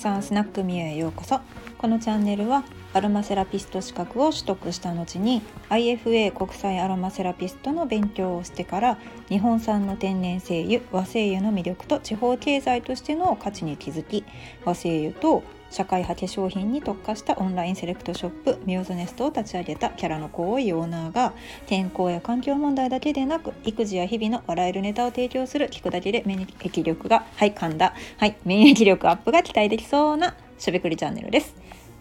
さんスナックミュへようこそ。このチャンネルはアロマセラピスト資格を取得した後に IFA 国際アロマセラピストの勉強をしてから日本産の天然精油和精油の魅力と地方経済としての価値に気づき和精油と社会派化粧品に特化したオンラインセレクトショップミューズネストを立ち上げたキャラの濃いオーナーが健康や環境問題だけでなく育児や日々の笑えるネタを提供する聞くだけで免疫力がはい噛んだ。はい免疫力アップが期待できそうなしゃべくりチャンネルです。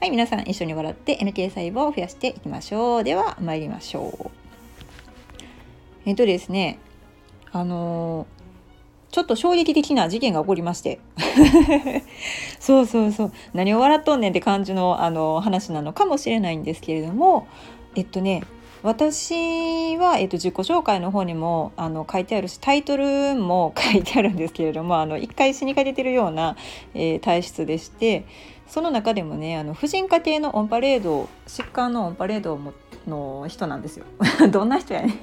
はい皆さん一緒に笑って NK 細胞を増やしていきましょう。では参りましょう。えっとですねあのーちょっと衝撃的な事件が起こりまして。そうそうそう。何を笑っとんねんって感じのあの話なのかもしれないんですけれども。えっとね私は、えっと、自己紹介の方にもあの書いてあるしタイトルも書いてあるんですけれどもあの一回死にかけてるような、えー、体質でしてその中でもねあの婦人科系のオンパレード疾患のオンパレードの人なんですよ。どんな人やね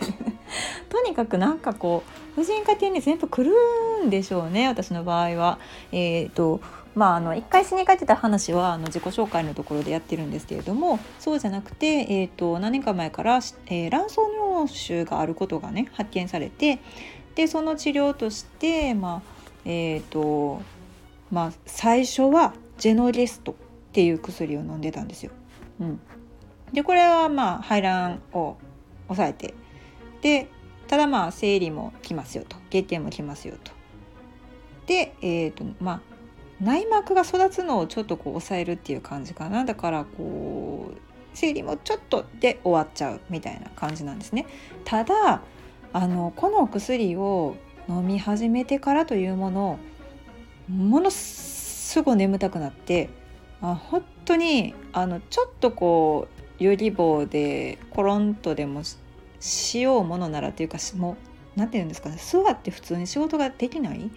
とにかくなんかこう婦人科系に全部来るんでしょうね私の場合は。えーとまあ、あの1回死にかけてた話はあの自己紹介のところでやってるんですけれどもそうじゃなくて、えーと、何年か前から、えー、卵巣尿腫があることがね発見されてでその治療として、まあえーとまあ、最初はジェノゲストっていう薬を飲んでたんですよ。うん、でこれはまあ排卵を抑えてでただまあ生理も来ますよと月経も来ますよと。でえ、ー、とまあ内膜が育つのをちょっとこう抑えるっていう感じかなだからこう生理もちょっとで終わっちゃうみたいな感じなんですね。ただあのこのお薬を飲み始めてからというものものすごい眠たくなってあ本当にあのちょっとこうヨギ棒でコロンとでもしようものならっていうかもう何て言うんですかね。座って普通に仕事ができない、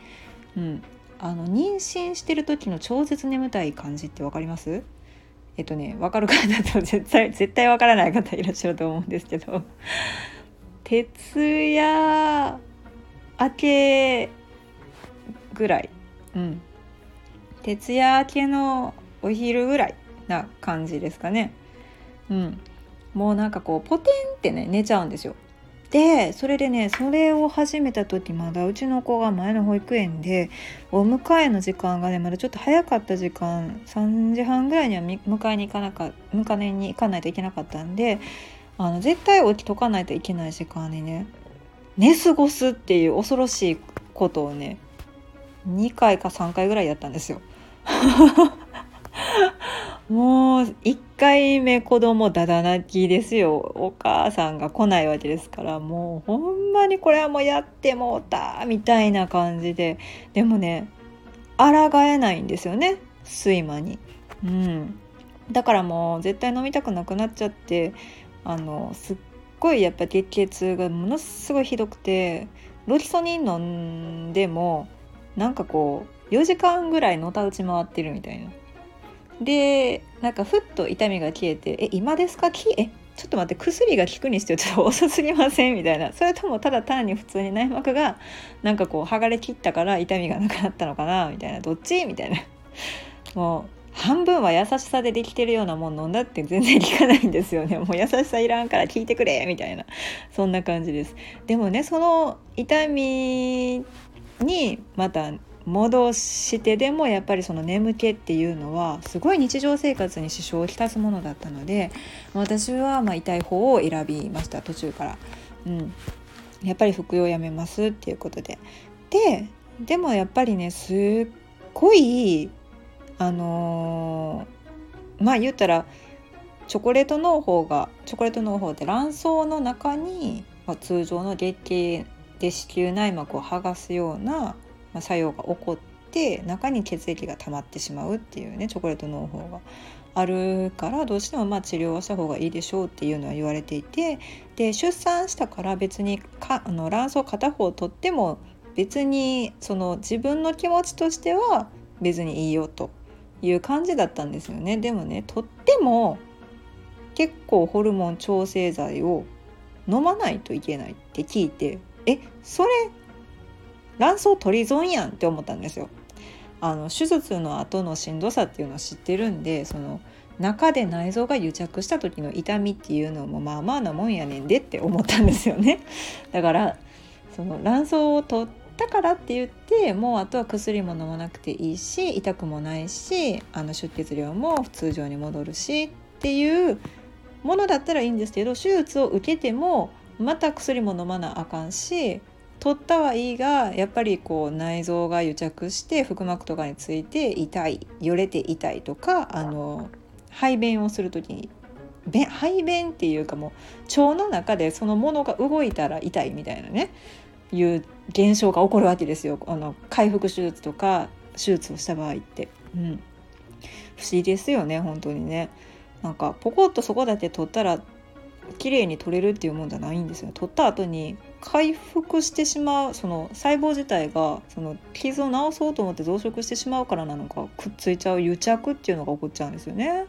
うん、あの妊娠してる時の超絶眠たい感じって分かります？えっとね分かる方だと絶対絶対分からない方いらっしゃると思うんですけど。徹夜明けぐらい、うん、徹夜明けのお昼ぐらいな感じですかね。うん、もうなんかこうポテンってね寝ちゃうんですよ。でそれでねそれを始めた時まだうちの子が前の保育園でお迎えの時間がねまだちょっと早かった時間3時半ぐらいには迎えに行かなか迎えに行かないといけなかったんであの絶対起きとかないといけない時間にね寝過ごすっていう恐ろしいことをね2回か3回ぐらいやったんですよ。もう1回目子供だだ泣きですよお母さんが来ないわけですからもうほんまにこれはもうやってもうたみたいな感じででもね抗えないんですよね睡魔に。うん、だからもう絶対飲みたくなくなっちゃってあのすっごいやっぱ月経痛がものすごいひどくてロキソニン飲んでもなんかこう4時間ぐらいのたうち回ってるみたいな。でなんかふっと痛みが消えて「え今ですか？きえちょっと待って薬が効くにしてちょっと遅すぎません?」みたいな。それともただ単に普通に内膜がなんかこう剥がれきったから痛みがなくなったのかな？みたいな。どっち？みたいな。もう半分は優しさでできてるようなもん飲んだって全然効かないんですよね。もう優しさいらんから聞いてくれ！みたいな。そんな感じです。でもねその痛みにまた戻してでもやっぱりその眠気っていうのはすごい日常生活に支障をきたすものだったので私はまあ痛い方を選びました途中から。うん、やっぱり服用やめますっていうことで。ででもやっぱりねすっごいあのー、まあ言ったらチョコレート農法がチョコレート農法って卵巣の中に、まあ、通常の月経で子宮内膜を剥がすようなまあ、作用が起こって中に血液が溜まってしまうっていうねチョコレート農法があるからどうしてもまあ治療はした方がいいでしょうっていうのは言われていてで出産したから別にかあの卵巣片方を取っても別にその自分の気持ちとしては別にいいよという感じだったんですよね。でもねとっても結構ホルモン調整剤を飲まないといけないって聞いてえそれ卵巣取り損やんって思ったんですよ。あの手術の後のしんどさっていうのを知ってるんでその中で内臓が癒着した時の痛みっていうのもまあまあなもんやねんでって思ったんですよね。だからその卵巣を取ったからって言ってもうあとは薬も飲まなくていいし痛くもないしあの出血量も通常に戻るしっていうものだったらいいんですけど手術を受けてもまた薬も飲まなあかんし取ったはいいがやっぱりこう内臓が癒着して腹膜とかについて痛いよれて痛いとかあの排便をする時に排便っていうかもう腸の中でそのものが動いたら痛いみたいなねいう現象が起こるわけですよあの回復手術とか手術をした場合って。うん、不思議ですよね本当にね。なんかポコッとそこだけ取ったら綺麗に取れるっていうもんじゃないんですよ。取った後に回復してしまうその細胞自体がその傷を治そうと思って増殖してしまうからなのかくっついちゃう癒着っていうのが起こっちゃうんですよね。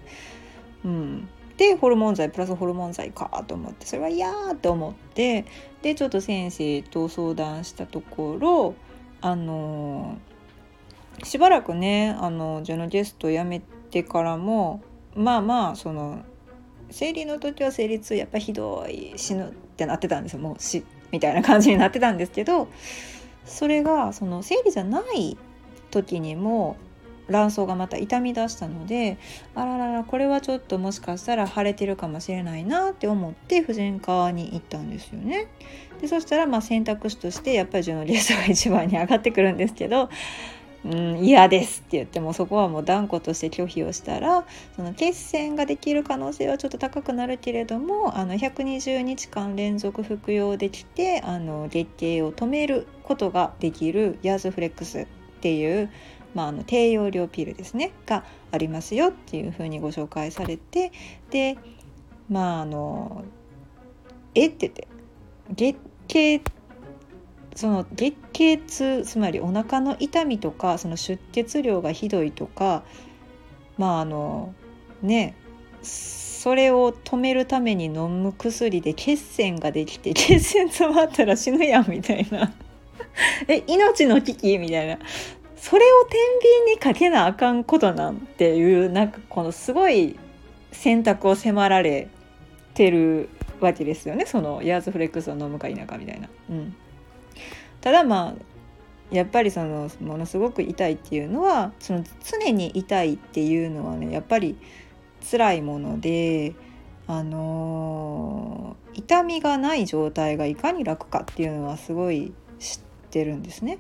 うん、でホルモン剤プラスホルモン剤かと思ってそれは嫌って思ってでちょっと先生と相談したところあのしばらくねあのジェノゲスト辞めてからもまあまあその生理の時は生理痛やっぱひどい死ぬってなってたんですよもう死みたいな感じになってたんですけどそれがその生理じゃない時にも卵巣がまた痛み出したのであらららこれはちょっともしかしたら腫れてるかもしれないなって思って婦人科に行ったんですよね。でそしたらまあ選択肢としてやっぱりジュノリエスが一番に上がってくるんですけどうん、嫌ですって言ってもそこはもう断固として拒否をしたらその血栓ができる可能性はちょっと高くなるけれどもあの120日間連続服用できてあの月経を止めることができるヤーズフレックスっていう、まあ、あの低用量ピルですねがありますよっていうふうにご紹介されてでまああのえって言って月経ってその月経痛つまりお腹の痛みとかその出血量がひどいとかまああのねそれを止めるために飲む薬で血栓ができて血栓詰まったら死ぬやんみたいな。え命の危機みたいな。それを天秤にかけなあかんことなんていうなんかこのすごい選択を迫られてるわけですよね。そのヤーズフレックスを飲むか否かみたいな。うん。ただまあやっぱりそのものすごく痛いっていうのはその常に痛いっていうのはねやっぱり辛いものであのー、痛みがない状態がいかに楽かっていうのはすごい知ってるんですね。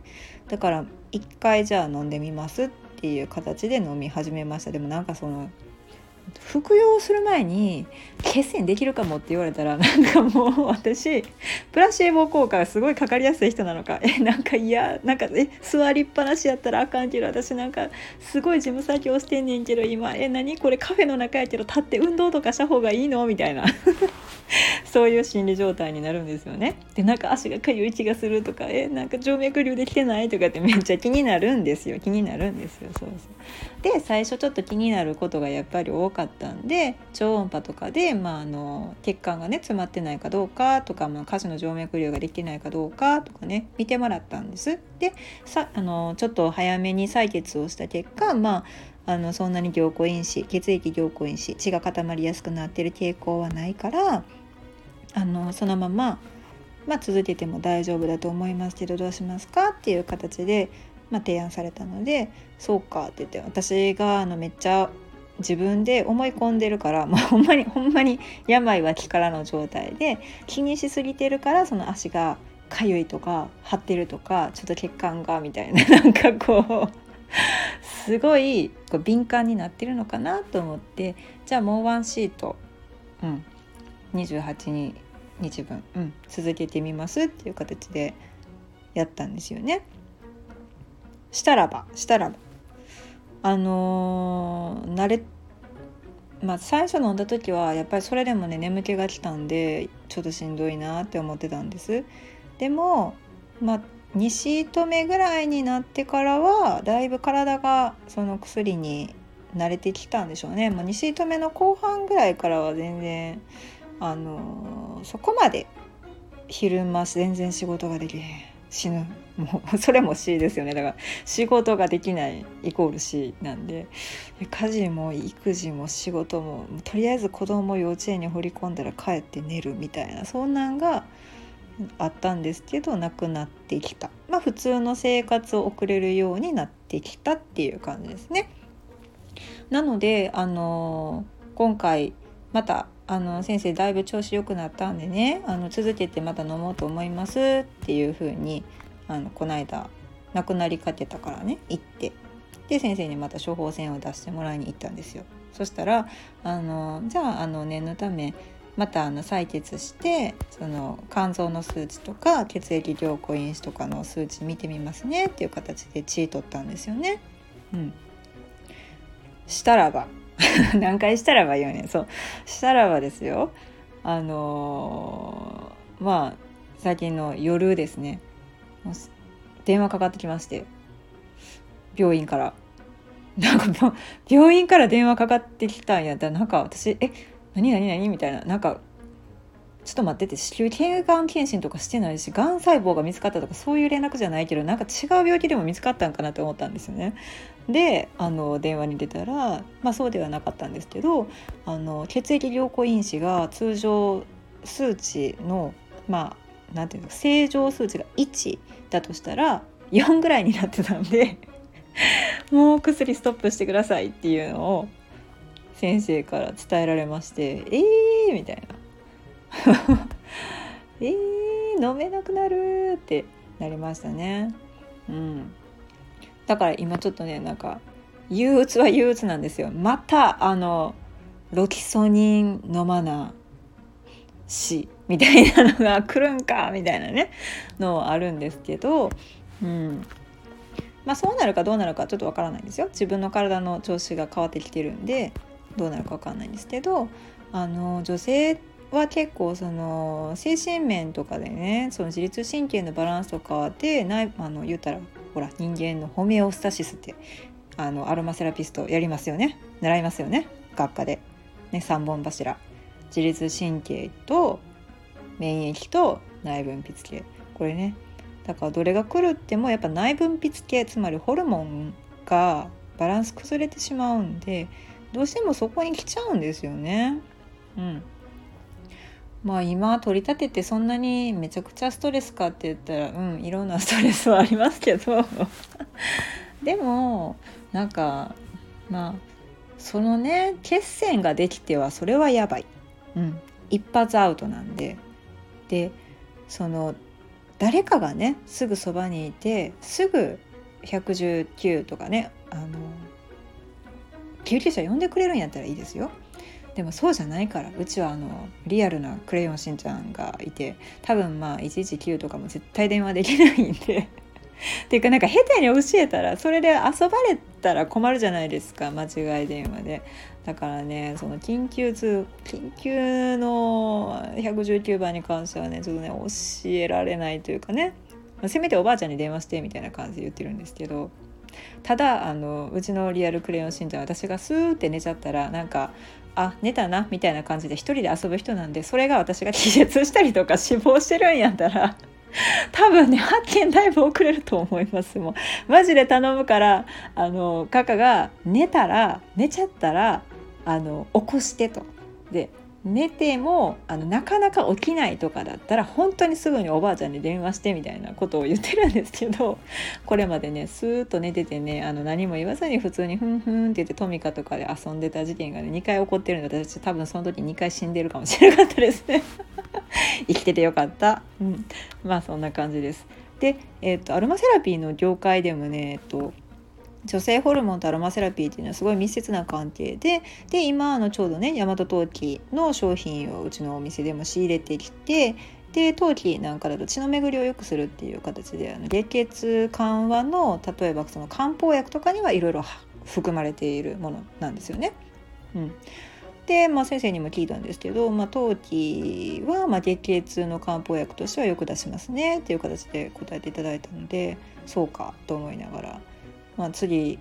だから一回じゃあ飲んでみますっていう形で飲み始めました。でもなんかその服用する前に血栓できるかもって言われたら なんかもう私プラシエボ効果がすごいかかりやすい人なのか。えなんか嫌。なんかえ座りっぱなしやったらあかんけど私なんかすごい事務作業してんねんけど今。え何？これカフェの中やけど立って運動とかした方がいいの？みたいな。そういう心理状態になるんですよね。でなんか足がかゆい気がするとかえなんか静脈瘤できてないとかってめっちゃ気になるんですよ気になるんですよそうそう。で最初ちょっと気になることがやっぱり多かったんで超音波とかで、まあ、あの血管がね詰まってないかどうかとか、まあ、下肢の静脈瘤ができてないかどうかとかね見てもらったんです。でさあのちょっと早めに採血をした結果まああのそんなに凝固因子血液凝固因子血が固まりやすくなってる傾向はないからあのそのまま、まあ、続けても大丈夫だと思いますけどどうしますかっていう形で、まあ、提案されたのでそうかって言って私があのめっちゃ自分で思い込んでるから、まあ、ほんまにほんまに病は気からの状態で気にしすぎてるからその足がかゆいとか張ってるとかちょっと血管がみたいな なんかこうすごいこう敏感になってるのかなと思ってじゃあもうワンシート、うん、28に日分、うん、続けてみますっていう形でやったんですよね。したらばしたらばあのー、慣れまあ最初飲んだ時はやっぱりそれでもね眠気が来たんでちょっとしんどいなって思ってたんです。でもまあ2シート目ぐらいになってからはだいぶ体がその薬に慣れてきたんでしょうね、まあ、2シート目の後半ぐらいからは全然あのそこまで昼間全然仕事ができへん。死ぬ。もう それも死ですよね。だから仕事ができないイコール死なんで。家事も育児も仕事もとりあえず子供を幼稚園に放り込んだら帰って寝るみたいなそんなんがあったんですけどなくなってきた。まあ普通の生活を送れるようになってきたっていう感じですね。なのであの今回またあの先生だいぶ調子良くなったんでねあの続けてまた飲もうと思いますっていう風にあのこの間亡くなりかけたからね行ってで先生にまた処方箋を出してもらいに行ったんですよ。そしたらあのじゃああの念のためまたあの採血してその肝臓の数値とか血液凝固因子とかの数値見てみますねっていう形で血取ったんですよね。うん、したらば 何回したらば言うねそう。したらばですよ。あのー、まあ最近の夜ですね。電話かかってきまして。病院から。なんか病院から電話かかってきたんやったらなんか私え何何何？みたいな。なんかちょっと待ってて子宮頸がん検診とかしてないしがん細胞が見つかったとかそういう連絡じゃないけどなんか違う病気でも見つかったんかなって思ったんですよね。であの電話に出たら、まあ、そうではなかったんですけどあの血液凝固因子が通常数値のまあなんていうの正常数値が1だとしたら4ぐらいになってたんで もう薬ストップしてくださいっていうのを先生から伝えられまして「えー!」みたいな「えー、飲めなくなる!」ってなりましたね。うん、だから今ちょっとねなんか憂鬱は憂鬱なんですよ。またあのロキソニン飲まなしみたいなのが来るんかみたいなねのあるんですけど、うん、まあそうなるかどうなるかちょっとわからないんですよ自分の体の調子が変わってきてるんでどうなるか分かんないんですけどあの女性は結構その精神面とかでねその自律神経のバランスとかでないあの言ったらほら人間のホメオスタシスってあのアロマセラピストやりますよね。習いますよね。学科で、ね、3本柱。自律神経と免疫と内分泌系。これね。だからどれが狂ってもやっぱ内分泌系つまりホルモンがバランス崩れてしまうんでどうしてもそこに来ちゃうんですよね。うん、まあ今取り立ててそんなにめちゃくちゃストレスかって言ったらうんいろんなストレスはありますけど。でもなんかまあそのね血栓ができてはそれはやばい、うん、一発アウトなんで。でその誰かがねすぐそばにいてすぐ119とかねあの救急車呼んでくれるんやったらいいですよ。でもそうじゃないから。うちはあのリアルなクレヨンしんちゃんがいて多分まあ119とかも絶対電話できないんで。っ ていうかなんか下手に教えたらそれで遊ばれたら困るじゃないですか間違い電話で。だからねその緊急通緊急の119番に関してはねちょっとね教えられないというかね。せめておばあちゃんに電話してみたいな感じで言ってるんですけど。ただあのうちのリアルクレヨンしんちゃん私がスーって寝ちゃったらなんかあ寝たなみたいな感じで一人で遊ぶ人なんでそれが私が気絶したりとか死亡してるんやったら 多分ね発見だいぶ遅れると思いますもうマジで頼むからあのカカが寝たら寝ちゃったらあの起こしてと。で寝てもあのなかなか起きないとかだったら本当にすぐにおばあちゃんに電話してみたいなことを言ってるんですけど これまでねスーッと寝ててねあの何も言わずに普通にふんふんって言ってトミカとかで遊んでた事件がね2回起こってるんで私多分その時2回死んでるかもしれなかったですね。生きててよかった、うん、まあそんな感じです。で、えーと、とアロマセラピーの業界でもね、えっと女性ホルモンとアロマセラピーっていうのはすごい密接な関係でで今あのちょうどね大和陶器の商品をうちのお店でも仕入れてきてで陶器なんかだと血の巡りを良くするっていう形であの月血緩和の例えばその漢方薬とかにはいろいろ含まれているものなんですよね。うん、で、まあ、先生にも聞いたんですけど、まあ、陶器はま月経痛の漢方薬としてはよく出しますねっていう形で答えていただいたのでそうかと思いながらまあ、次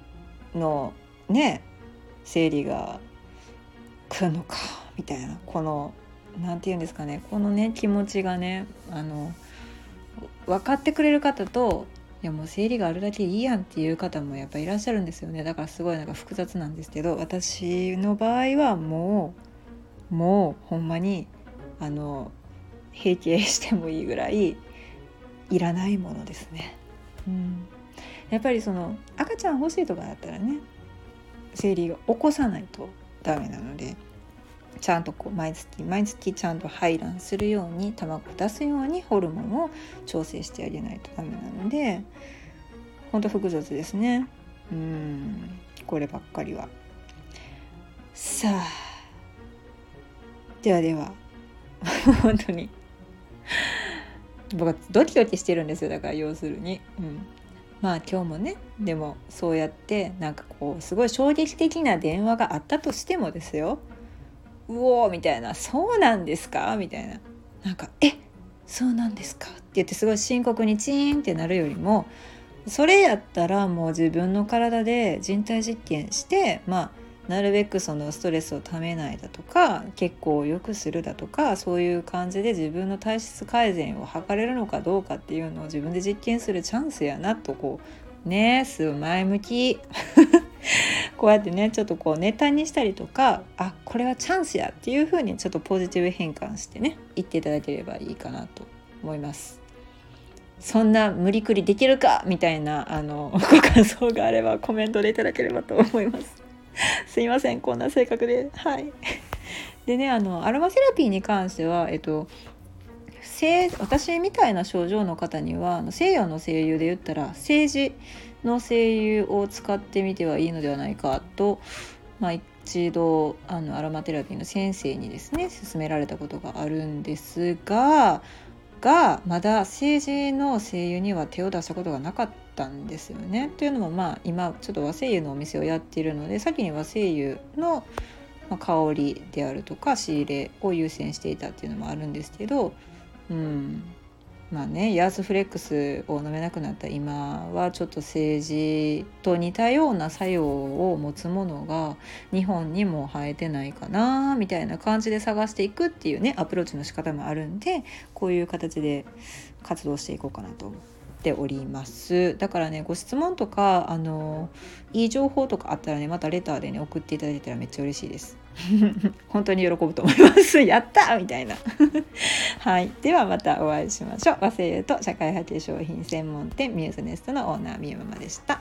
のね生理が来るのかみたいなこの何て言うんですかねこのね気持ちがねあの分かってくれる方といやもう生理があるだけいいやんっていう方もやっぱいらっしゃるんですよねだからすごいなんか複雑なんですけど私の場合はもうもうほんまにあの閉経してもいいぐらいいらないものですね。うん、やっぱりその赤ちゃん欲しいとかだったらね生理を起こさないとダメなのでちゃんとこう毎月毎月ちゃんと排卵するように卵を出すようにホルモンを調整してあげないとダメなのでほんと複雑ですね。うんこればっかりは。さあではでは 本当に。僕はドキドキしてるんですよだから要するに、うん、まあ今日もねでもそうやってなんかこうすごい衝撃的な電話があったとしてもですようおーみたいな「そうなんですか?」みたいななんか「え？そうなんですか?」って言ってすごい深刻にチーンってなるよりもそれやったらもう自分の体で人体実験してまあなるべくそのストレスをためないだとか結構良くするだとかそういう感じで自分の体質改善を図れるのかどうかっていうのを自分で実験するチャンスやなとこうねすごい前向き こうやってねちょっとこうネタにしたりとかあこれはチャンスやっていう風にちょっとポジティブ変換してね言っていただければいいかなと思います。そんな無理くりできるかみたいなあのご感想があればコメントでいただければと思います。すいませんこんな性格で。はい。でねあのアロマセラピーに関してはえっと私みたいな症状の方には西洋の声優で言ったら政治の声優を使ってみてはいいのではないかと、まあ、一度あのアロマテラピーの先生にですね勧められたことがあるんですががまだ政治の声優には手を出したことがなかった。たんですよね。というのもまあ今ちょっと和声優のお店をやっているので先に和声優の香りであるとか仕入れを優先していたっていうのもあるんですけど、うん、まあねヤースフレックスを飲めなくなった今はちょっと政治と似たような作用を持つものが日本にも生えてないかなみたいな感じで探していくっていうねアプローチの仕方もあるんでこういう形で活動していこうかなとっております。だからねご質問とかあのいい情報とかあったらねまたレターでね送っていただいたらめっちゃ嬉しいです。本当に喜ぶと思います。やったみたいな。はい。ではまたお会いしましょう。和製油と社会派遣商品専門店ミューズネストのオーナーみゆまマでした。